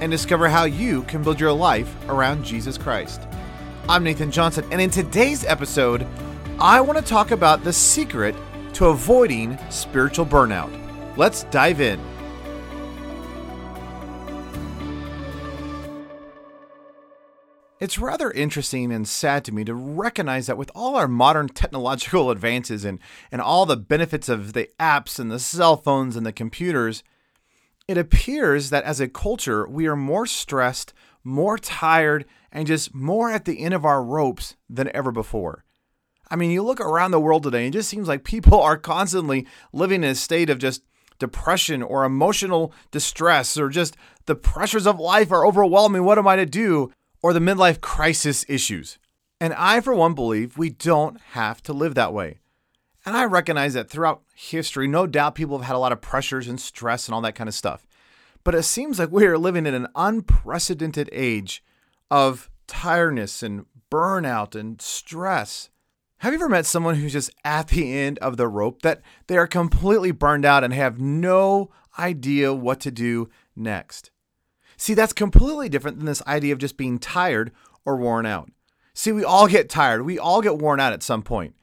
and discover how you can build your life around Jesus Christ. I'm Nathan Johnson, and in today's episode, I want to talk about the secret to avoiding spiritual burnout. Let's dive in. It's rather interesting and sad to me to recognize that with all our modern technological advances and, and all the benefits of the apps and the cell phones and the computers, it appears that as a culture, we are more stressed, more tired, and just more at the end of our ropes than ever before. I mean, you look around the world today, and it just seems like people are constantly living in a state of just depression or emotional distress, or just the pressures of life are overwhelming. What am I to do? Or the midlife crisis issues. And I, for one, believe we don't have to live that way. And I recognize that throughout history, no doubt people have had a lot of pressures and stress and all that kind of stuff. But it seems like we are living in an unprecedented age of tiredness and burnout and stress. Have you ever met someone who's just at the end of the rope, that they are completely burned out and have no idea what to do next? See, that's completely different than this idea of just being tired or worn out. See, we all get tired. We all get worn out at some point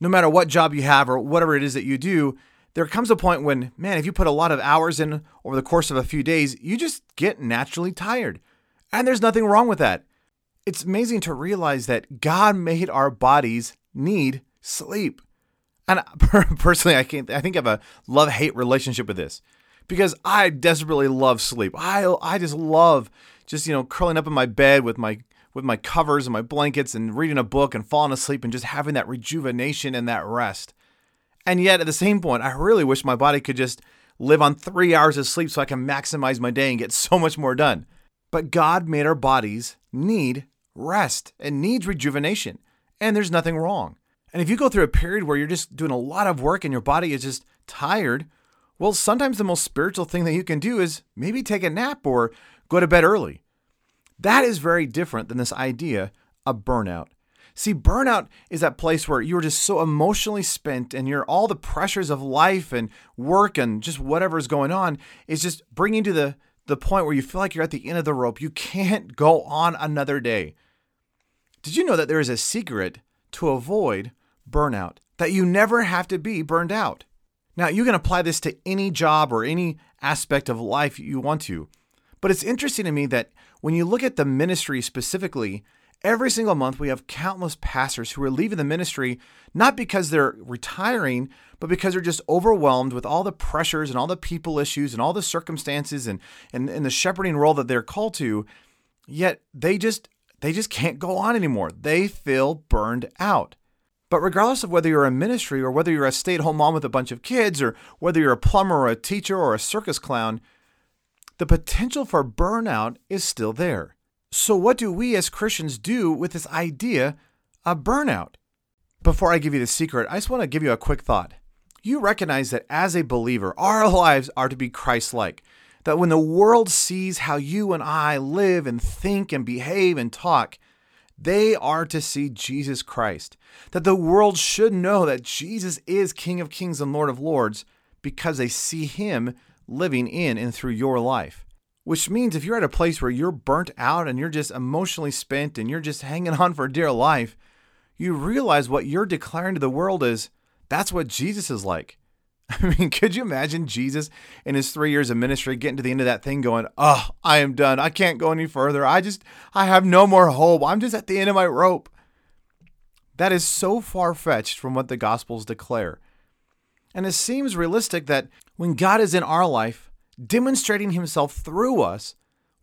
no matter what job you have or whatever it is that you do, there comes a point when, man, if you put a lot of hours in over the course of a few days, you just get naturally tired. And there's nothing wrong with that. It's amazing to realize that God made our bodies need sleep. And personally, I can't, I think I have a love hate relationship with this because I desperately love sleep. I, I just love just, you know, curling up in my bed with my with my covers and my blankets and reading a book and falling asleep and just having that rejuvenation and that rest. And yet, at the same point, I really wish my body could just live on three hours of sleep so I can maximize my day and get so much more done. But God made our bodies need rest and needs rejuvenation, and there's nothing wrong. And if you go through a period where you're just doing a lot of work and your body is just tired, well, sometimes the most spiritual thing that you can do is maybe take a nap or go to bed early. That is very different than this idea of burnout. See, burnout is that place where you're just so emotionally spent and you're all the pressures of life and work and just whatever is going on is just bringing to the, the point where you feel like you're at the end of the rope. You can't go on another day. Did you know that there is a secret to avoid burnout? That you never have to be burned out. Now, you can apply this to any job or any aspect of life you want to. But it's interesting to me that when you look at the ministry specifically, every single month we have countless pastors who are leaving the ministry not because they're retiring, but because they're just overwhelmed with all the pressures and all the people issues and all the circumstances and, and, and the shepherding role that they're called to. Yet they just they just can't go on anymore. They feel burned out. But regardless of whether you're a ministry or whether you're a stay at home mom with a bunch of kids or whether you're a plumber or a teacher or a circus clown, the potential for burnout is still there. So, what do we as Christians do with this idea of burnout? Before I give you the secret, I just want to give you a quick thought. You recognize that as a believer, our lives are to be Christ like. That when the world sees how you and I live and think and behave and talk, They are to see Jesus Christ. That the world should know that Jesus is King of Kings and Lord of Lords because they see Him living in and through your life. Which means if you're at a place where you're burnt out and you're just emotionally spent and you're just hanging on for dear life, you realize what you're declaring to the world is that's what Jesus is like. I mean, could you imagine Jesus in his three years of ministry getting to the end of that thing going, Oh, I am done. I can't go any further. I just, I have no more hope. I'm just at the end of my rope. That is so far fetched from what the Gospels declare. And it seems realistic that when God is in our life, demonstrating himself through us,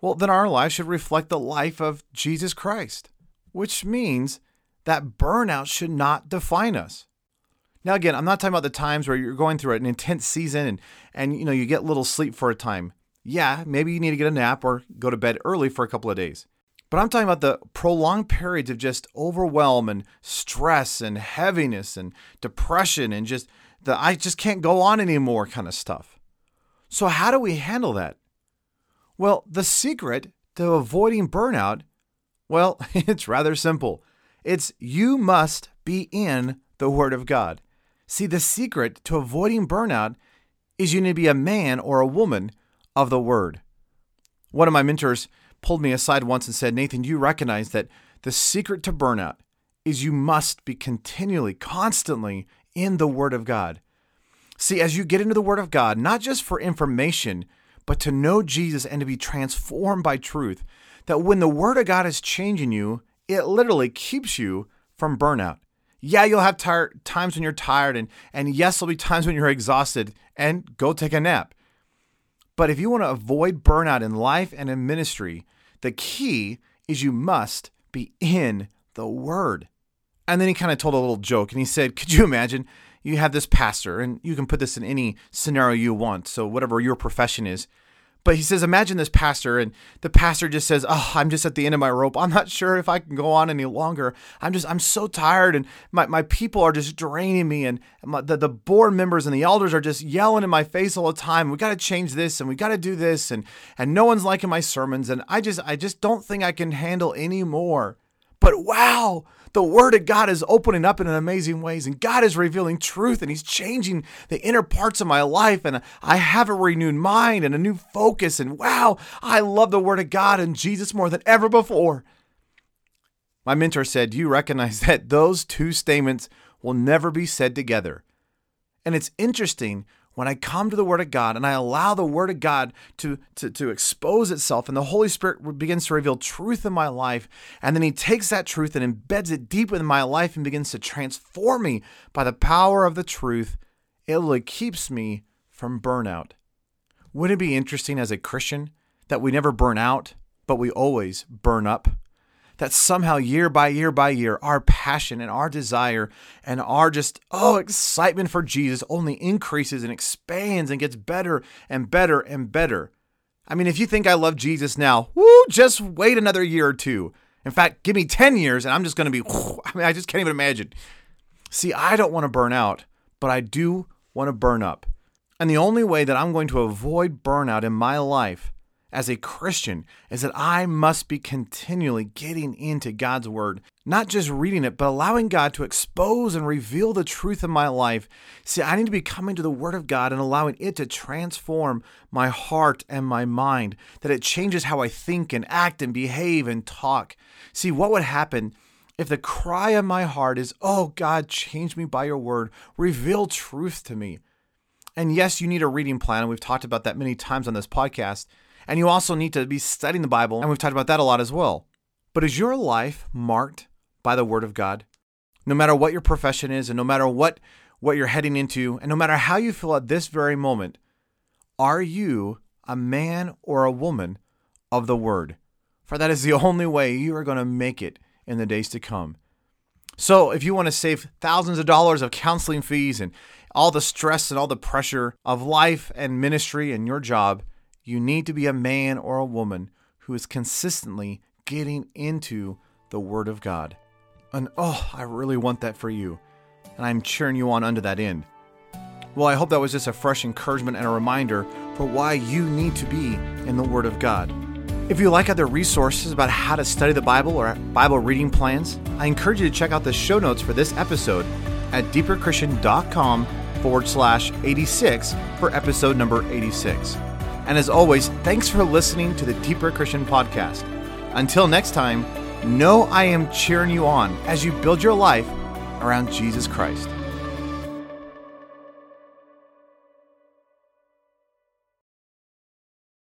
well, then our life should reflect the life of Jesus Christ, which means that burnout should not define us. Now, again, I'm not talking about the times where you're going through an intense season and, and you know you get little sleep for a time. Yeah, maybe you need to get a nap or go to bed early for a couple of days. But I'm talking about the prolonged periods of just overwhelm and stress and heaviness and depression and just I just can't go on anymore kind of stuff. So how do we handle that? Well, the secret to avoiding burnout, well, it's rather simple. It's you must be in the Word of God. See, the secret to avoiding burnout is you need to be a man or a woman of the Word. One of my mentors pulled me aside once and said, Nathan, you recognize that the secret to burnout is you must be continually, constantly in the Word of God. See, as you get into the Word of God, not just for information, but to know Jesus and to be transformed by truth, that when the Word of God is changing you, it literally keeps you from burnout. Yeah, you'll have tar- times when you're tired, and, and yes, there'll be times when you're exhausted, and go take a nap. But if you want to avoid burnout in life and in ministry, the key is you must be in the Word. And then he kind of told a little joke, and he said, Could you imagine? You have this pastor, and you can put this in any scenario you want, so whatever your profession is. But he says, imagine this pastor, and the pastor just says, Oh, I'm just at the end of my rope. I'm not sure if I can go on any longer. I'm just, I'm so tired, and my, my people are just draining me, and my, the, the board members and the elders are just yelling in my face all the time. We got to change this, and we got to do this, and and no one's liking my sermons, and I just, I just don't think I can handle any more. But wow, the Word of God is opening up in amazing ways, and God is revealing truth, and He's changing the inner parts of my life, and I have a renewed mind and a new focus. And wow, I love the Word of God and Jesus more than ever before. My mentor said, Do you recognize that those two statements will never be said together? And it's interesting when I come to the Word of God and I allow the Word of God to, to, to expose itself, and the Holy Spirit begins to reveal truth in my life, and then He takes that truth and embeds it deep within my life and begins to transform me by the power of the truth, it really keeps me from burnout. Wouldn't it be interesting as a Christian that we never burn out, but we always burn up? That somehow year by year by year, our passion and our desire and our just, oh, excitement for Jesus only increases and expands and gets better and better and better. I mean, if you think I love Jesus now, woo, just wait another year or two. In fact, give me 10 years and I'm just going to be, I mean, I just can't even imagine. See, I don't want to burn out, but I do want to burn up. And the only way that I'm going to avoid burnout in my life as a Christian is that I must be continually getting into God's Word, not just reading it, but allowing God to expose and reveal the truth in my life. See, I need to be coming to the Word of God and allowing it to transform my heart and my mind, that it changes how I think and act and behave and talk. See, what would happen? If the cry of my heart is, Oh God, change me by your word, reveal truth to me. And yes, you need a reading plan, and we've talked about that many times on this podcast. And you also need to be studying the Bible, and we've talked about that a lot as well. But is your life marked by the Word of God? No matter what your profession is, and no matter what, what you're heading into, and no matter how you feel at this very moment, are you a man or a woman of the Word? For that is the only way you are going to make it in the days to come. So, if you want to save thousands of dollars of counseling fees and all the stress and all the pressure of life and ministry and your job, you need to be a man or a woman who is consistently getting into the Word of God. And oh, I really want that for you. And I'm cheering you on under that end. Well, I hope that was just a fresh encouragement and a reminder for why you need to be in the Word of God. If you like other resources about how to study the Bible or Bible reading plans, I encourage you to check out the show notes for this episode at deeperchristian.com forward slash 86 for episode number 86. And as always, thanks for listening to the Deeper Christian Podcast. Until next time, know I am cheering you on as you build your life around Jesus Christ.